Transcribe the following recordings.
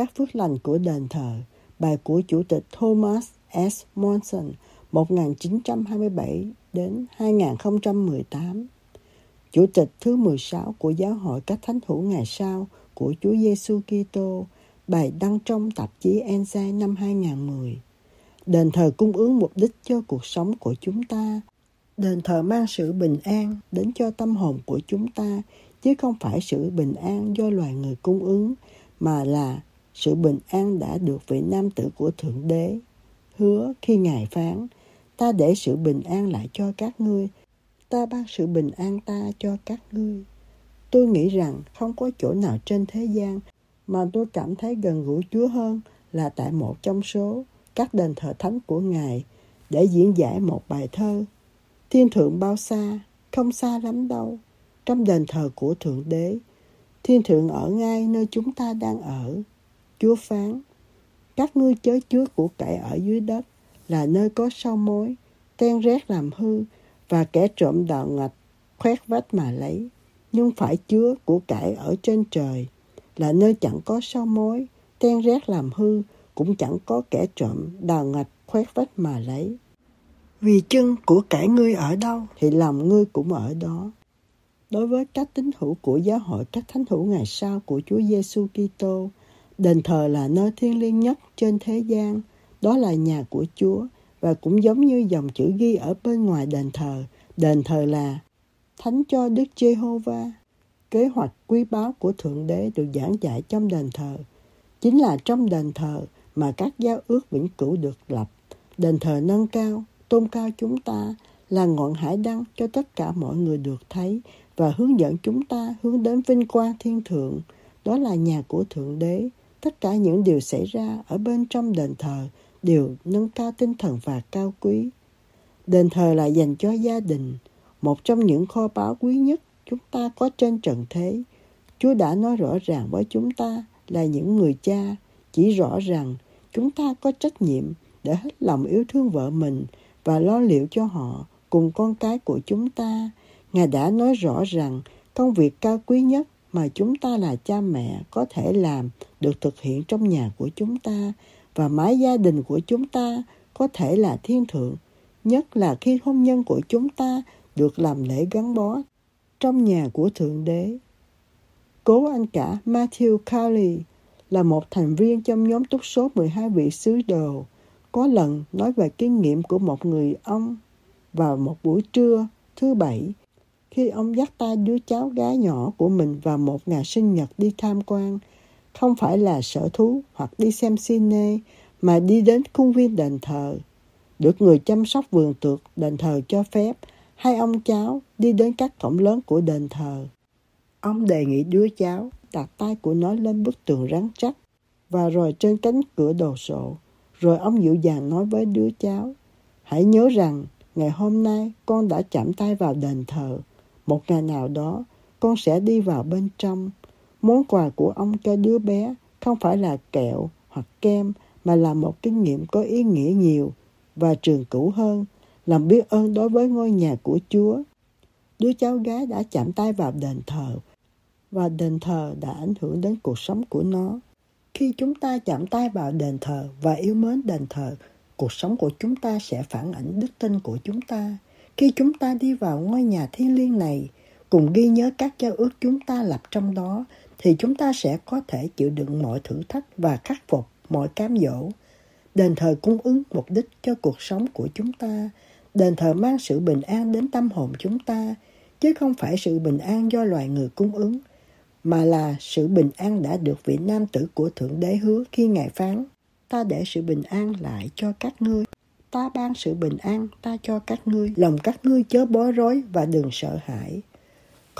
Các phước lành của đền thờ, bài của Chủ tịch Thomas S. Monson 1927 đến 2018. Chủ tịch thứ 16 của Giáo hội các thánh hữu ngày sau của Chúa Giêsu Kitô, bài đăng trong tạp chí Ensign năm 2010. Đền thờ cung ứng mục đích cho cuộc sống của chúng ta. Đền thờ mang sự bình an đến cho tâm hồn của chúng ta, chứ không phải sự bình an do loài người cung ứng, mà là sự bình an đã được vị nam tử của Thượng Đế. Hứa khi Ngài phán, ta để sự bình an lại cho các ngươi, ta ban sự bình an ta cho các ngươi. Tôi nghĩ rằng không có chỗ nào trên thế gian mà tôi cảm thấy gần gũi Chúa hơn là tại một trong số các đền thờ thánh của Ngài để diễn giải một bài thơ. Thiên thượng bao xa, không xa lắm đâu, trong đền thờ của Thượng Đế. Thiên thượng ở ngay nơi chúng ta đang ở. Chúa phán, các ngươi chớ chứa của cải ở dưới đất là nơi có sâu mối, ten rét làm hư và kẻ trộm đào ngạch khoét vách mà lấy. Nhưng phải chứa của cải ở trên trời là nơi chẳng có sâu mối, ten rét làm hư cũng chẳng có kẻ trộm đào ngạch khoét vách mà lấy. Vì chân của cải ngươi ở đâu thì lòng ngươi cũng ở đó. Đối với các tín hữu của giáo hội các thánh hữu ngày sau của Chúa Giêsu Kitô, Đền thờ là nơi thiêng liêng nhất trên thế gian, đó là nhà của Chúa và cũng giống như dòng chữ ghi ở bên ngoài đền thờ, đền thờ là Thánh cho Đức Giê-hô-va. Kế hoạch quý báu của Thượng Đế được giảng dạy trong đền thờ. Chính là trong đền thờ mà các giao ước vĩnh cửu được lập. Đền thờ nâng cao, tôn cao chúng ta là ngọn hải đăng cho tất cả mọi người được thấy và hướng dẫn chúng ta hướng đến vinh quang thiên thượng. Đó là nhà của Thượng Đế Tất cả những điều xảy ra ở bên trong đền thờ đều nâng cao tinh thần và cao quý. Đền thờ là dành cho gia đình, một trong những kho báu quý nhất chúng ta có trên trần thế. Chúa đã nói rõ ràng với chúng ta là những người cha, chỉ rõ rằng chúng ta có trách nhiệm để hết lòng yêu thương vợ mình và lo liệu cho họ cùng con cái của chúng ta. Ngài đã nói rõ rằng công việc cao quý nhất mà chúng ta là cha mẹ có thể làm được thực hiện trong nhà của chúng ta và mái gia đình của chúng ta có thể là thiên thượng, nhất là khi hôn nhân của chúng ta được làm lễ gắn bó trong nhà của Thượng Đế. Cố anh cả Matthew Cowley là một thành viên trong nhóm túc số 12 vị sứ đồ, có lần nói về kinh nghiệm của một người ông vào một buổi trưa thứ bảy khi ông dắt tay đứa cháu gái nhỏ của mình vào một ngày sinh nhật đi tham quan, không phải là sở thú hoặc đi xem cine, mà đi đến khuôn viên đền thờ. Được người chăm sóc vườn tược đền thờ cho phép, hai ông cháu đi đến các cổng lớn của đền thờ. Ông đề nghị đứa cháu đặt tay của nó lên bức tường rắn chắc và rồi trên cánh cửa đồ sộ. Rồi ông dịu dàng nói với đứa cháu, hãy nhớ rằng ngày hôm nay con đã chạm tay vào đền thờ một ngày nào đó, con sẽ đi vào bên trong. Món quà của ông cho đứa bé không phải là kẹo hoặc kem, mà là một kinh nghiệm có ý nghĩa nhiều và trường cửu hơn, làm biết ơn đối với ngôi nhà của Chúa. Đứa cháu gái đã chạm tay vào đền thờ, và đền thờ đã ảnh hưởng đến cuộc sống của nó. Khi chúng ta chạm tay vào đền thờ và yêu mến đền thờ, cuộc sống của chúng ta sẽ phản ảnh đức tin của chúng ta. Khi chúng ta đi vào ngôi nhà thiên liêng này, cùng ghi nhớ các giao ước chúng ta lập trong đó, thì chúng ta sẽ có thể chịu đựng mọi thử thách và khắc phục mọi cám dỗ. Đền thờ cung ứng mục đích cho cuộc sống của chúng ta. Đền thờ mang sự bình an đến tâm hồn chúng ta, chứ không phải sự bình an do loài người cung ứng, mà là sự bình an đã được vị nam tử của Thượng Đế hứa khi Ngài phán. Ta để sự bình an lại cho các ngươi ta ban sự bình an ta cho các ngươi lòng các ngươi chớ bối rối và đừng sợ hãi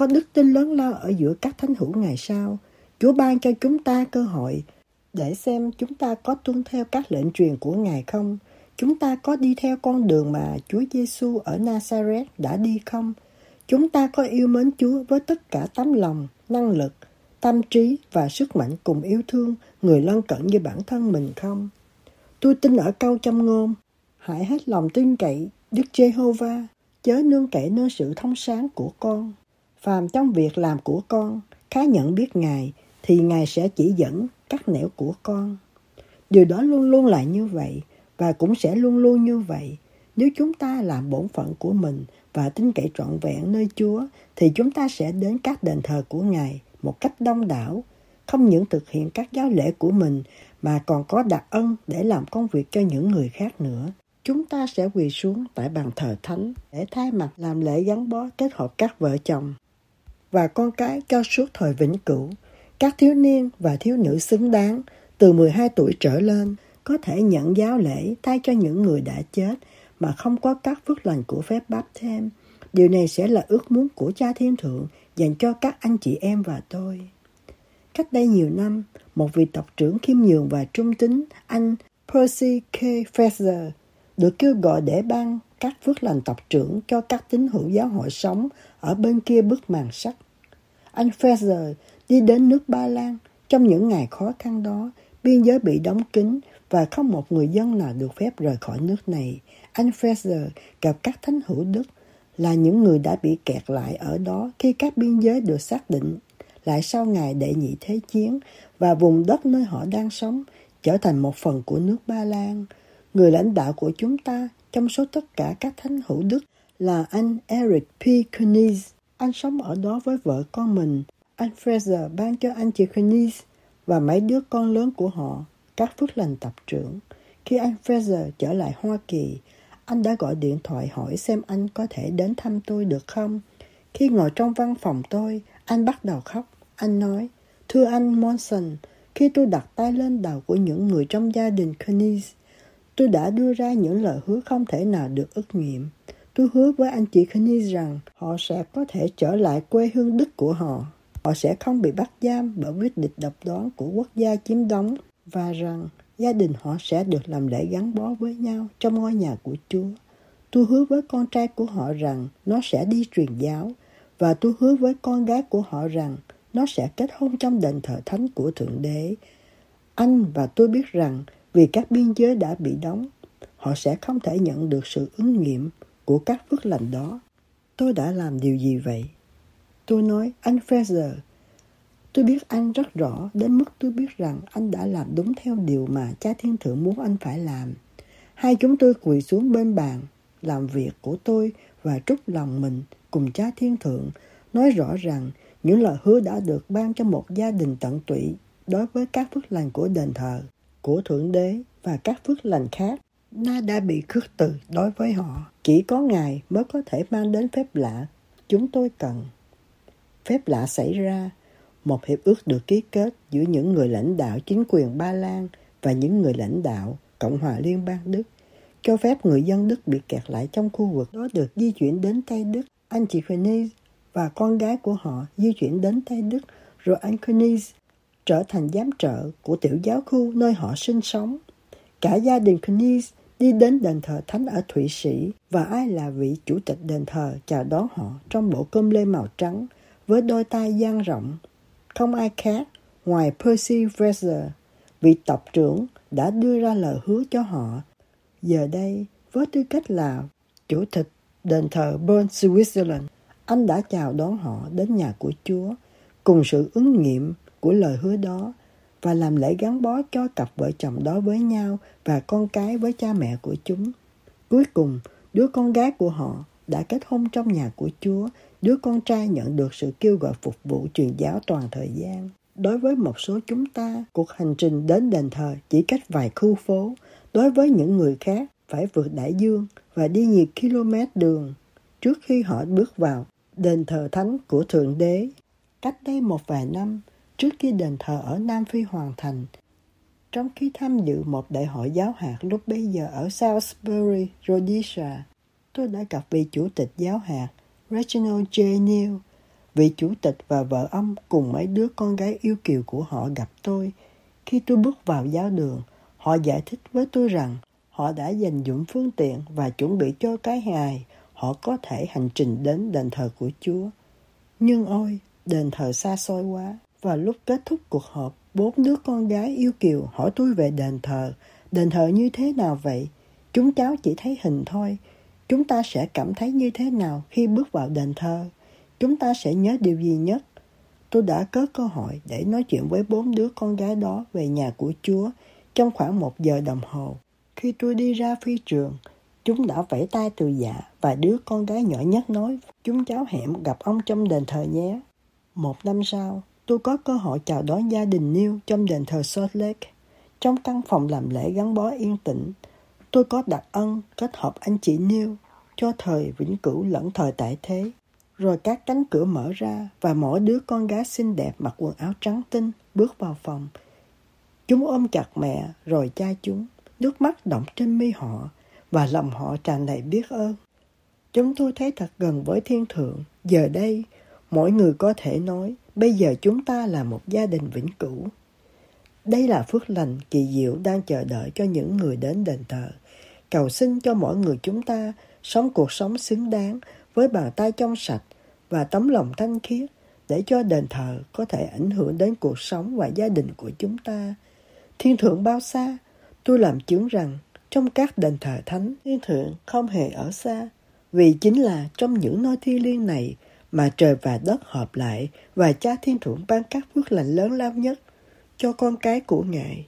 có đức tin lớn lao ở giữa các thánh hữu ngày sau. Chúa ban cho chúng ta cơ hội để xem chúng ta có tuân theo các lệnh truyền của Ngài không. Chúng ta có đi theo con đường mà Chúa Giêsu ở Nazareth đã đi không? Chúng ta có yêu mến Chúa với tất cả tấm lòng, năng lực, tâm trí và sức mạnh cùng yêu thương người lân cận như bản thân mình không? Tôi tin ở câu châm ngôn, hãy hết lòng tin cậy Đức Giê-hô-va, chớ nương cậy nơi sự thông sáng của con. Phàm trong việc làm của con, khá nhận biết Ngài, thì Ngài sẽ chỉ dẫn các nẻo của con. Điều đó luôn luôn là như vậy, và cũng sẽ luôn luôn như vậy. Nếu chúng ta làm bổn phận của mình và tin cậy trọn vẹn nơi Chúa, thì chúng ta sẽ đến các đền thờ của Ngài một cách đông đảo, không những thực hiện các giáo lễ của mình mà còn có đặc ân để làm công việc cho những người khác nữa. Chúng ta sẽ quỳ xuống tại bàn thờ thánh để thay mặt làm lễ gắn bó kết hợp các vợ chồng và con cái cho suốt thời vĩnh cửu. Các thiếu niên và thiếu nữ xứng đáng từ 12 tuổi trở lên có thể nhận giáo lễ thay cho những người đã chết mà không có các phước lành của phép báp thêm. Điều này sẽ là ước muốn của cha thiên thượng dành cho các anh chị em và tôi. Cách đây nhiều năm, một vị tộc trưởng khiêm nhường và trung tính anh Percy K. Fraser, được kêu gọi để ban các phước lành tộc trưởng cho các tín hữu giáo hội sống ở bên kia bức màn sắt. Anh Fraser đi đến nước Ba Lan trong những ngày khó khăn đó, biên giới bị đóng kín và không một người dân nào được phép rời khỏi nước này. Anh Fraser gặp các thánh hữu đức là những người đã bị kẹt lại ở đó khi các biên giới được xác định lại sau ngày đệ nhị thế chiến và vùng đất nơi họ đang sống trở thành một phần của nước Ba Lan. Người lãnh đạo của chúng ta trong số tất cả các thánh hữu đức là anh Eric P. Kuniz. Anh sống ở đó với vợ con mình. Anh Fraser ban cho anh chị Kuniz và mấy đứa con lớn của họ các phước lành tập trưởng. Khi anh Fraser trở lại Hoa Kỳ, anh đã gọi điện thoại hỏi xem anh có thể đến thăm tôi được không. Khi ngồi trong văn phòng tôi, anh bắt đầu khóc. Anh nói, Thưa anh Monson, khi tôi đặt tay lên đầu của những người trong gia đình Kenneth, tôi đã đưa ra những lời hứa không thể nào được ức nghiệm. Tôi hứa với anh chị Kenny rằng họ sẽ có thể trở lại quê hương Đức của họ. Họ sẽ không bị bắt giam bởi quyết định độc đoán của quốc gia chiếm đóng và rằng gia đình họ sẽ được làm lễ gắn bó với nhau trong ngôi nhà của Chúa. Tôi hứa với con trai của họ rằng nó sẽ đi truyền giáo và tôi hứa với con gái của họ rằng nó sẽ kết hôn trong đền thờ thánh của Thượng Đế. Anh và tôi biết rằng vì các biên giới đã bị đóng, họ sẽ không thể nhận được sự ứng nghiệm của các phước lành đó. Tôi đã làm điều gì vậy? Tôi nói, anh Fraser, tôi biết anh rất rõ đến mức tôi biết rằng anh đã làm đúng theo điều mà cha thiên thượng muốn anh phải làm. Hai chúng tôi quỳ xuống bên bàn, làm việc của tôi và trút lòng mình cùng cha thiên thượng, nói rõ rằng những lời hứa đã được ban cho một gia đình tận tụy đối với các phước lành của đền thờ, của Thượng Đế và các phước lành khác. Na đã bị khước từ đối với họ. Chỉ có Ngài mới có thể mang đến phép lạ chúng tôi cần. Phép lạ xảy ra, một hiệp ước được ký kết giữa những người lãnh đạo chính quyền Ba Lan và những người lãnh đạo Cộng hòa Liên bang Đức, cho phép người dân Đức bị kẹt lại trong khu vực đó được di chuyển đến Tây Đức. Anh chị Phoenix và con gái của họ di chuyển đến Tây Đức, rồi anh Phoenix trở thành giám trợ của tiểu giáo khu nơi họ sinh sống. Cả gia đình Kuniz đi đến đền thờ thánh ở Thụy Sĩ và ai là vị chủ tịch đền thờ chào đón họ trong bộ cơm lê màu trắng với đôi tay dang rộng. Không ai khác ngoài Percy Fraser, vị tộc trưởng đã đưa ra lời hứa cho họ. Giờ đây, với tư cách là chủ tịch đền thờ Bern, Switzerland, anh đã chào đón họ đến nhà của Chúa cùng sự ứng nghiệm của lời hứa đó và làm lễ gắn bó cho cặp vợ chồng đó với nhau và con cái với cha mẹ của chúng. Cuối cùng, đứa con gái của họ đã kết hôn trong nhà của Chúa, đứa con trai nhận được sự kêu gọi phục vụ truyền giáo toàn thời gian. Đối với một số chúng ta, cuộc hành trình đến đền thờ chỉ cách vài khu phố. Đối với những người khác, phải vượt đại dương và đi nhiều km đường trước khi họ bước vào đền thờ thánh của Thượng Đế. Cách đây một vài năm, trước khi đền thờ ở Nam Phi hoàn thành, trong khi tham dự một đại hội giáo hạt lúc bấy giờ ở Salisbury, Rhodesia, tôi đã gặp vị chủ tịch giáo hạt Reginald J. Neal vị chủ tịch và vợ ông cùng mấy đứa con gái yêu kiều của họ gặp tôi. Khi tôi bước vào giáo đường, họ giải thích với tôi rằng họ đã dành dụng phương tiện và chuẩn bị cho cái ngày họ có thể hành trình đến đền thờ của Chúa. Nhưng ôi, đền thờ xa xôi quá. Và lúc kết thúc cuộc họp, bốn đứa con gái yêu kiều hỏi tôi về đền thờ. Đền thờ như thế nào vậy? Chúng cháu chỉ thấy hình thôi. Chúng ta sẽ cảm thấy như thế nào khi bước vào đền thờ? Chúng ta sẽ nhớ điều gì nhất? Tôi đã có cơ hội để nói chuyện với bốn đứa con gái đó về nhà của Chúa trong khoảng một giờ đồng hồ. Khi tôi đi ra phi trường, chúng đã vẫy tay từ dạ và đứa con gái nhỏ nhất nói chúng cháu hẹn gặp ông trong đền thờ nhé. Một năm sau, tôi có cơ hội chào đón gia đình Neil trong đền thờ Salt Lake. Trong căn phòng làm lễ gắn bó yên tĩnh, tôi có đặc ân kết hợp anh chị Neil cho thời vĩnh cửu lẫn thời tại thế. Rồi các cánh cửa mở ra và mỗi đứa con gái xinh đẹp mặc quần áo trắng tinh bước vào phòng. Chúng ôm chặt mẹ rồi cha chúng, nước mắt động trên mi họ và lòng họ tràn đầy biết ơn. Chúng tôi thấy thật gần với thiên thượng. Giờ đây, mỗi người có thể nói, bây giờ chúng ta là một gia đình vĩnh cửu. Đây là phước lành kỳ diệu đang chờ đợi cho những người đến đền thờ. Cầu xin cho mỗi người chúng ta sống cuộc sống xứng đáng với bàn tay trong sạch và tấm lòng thanh khiết để cho đền thờ có thể ảnh hưởng đến cuộc sống và gia đình của chúng ta. Thiên thượng bao xa, tôi làm chứng rằng trong các đền thờ thánh, thiên thượng không hề ở xa, vì chính là trong những nơi thiêng liêng này mà trời và đất hợp lại, và cha thiên thượng ban các phước lành lớn lao nhất cho con cái của Ngài.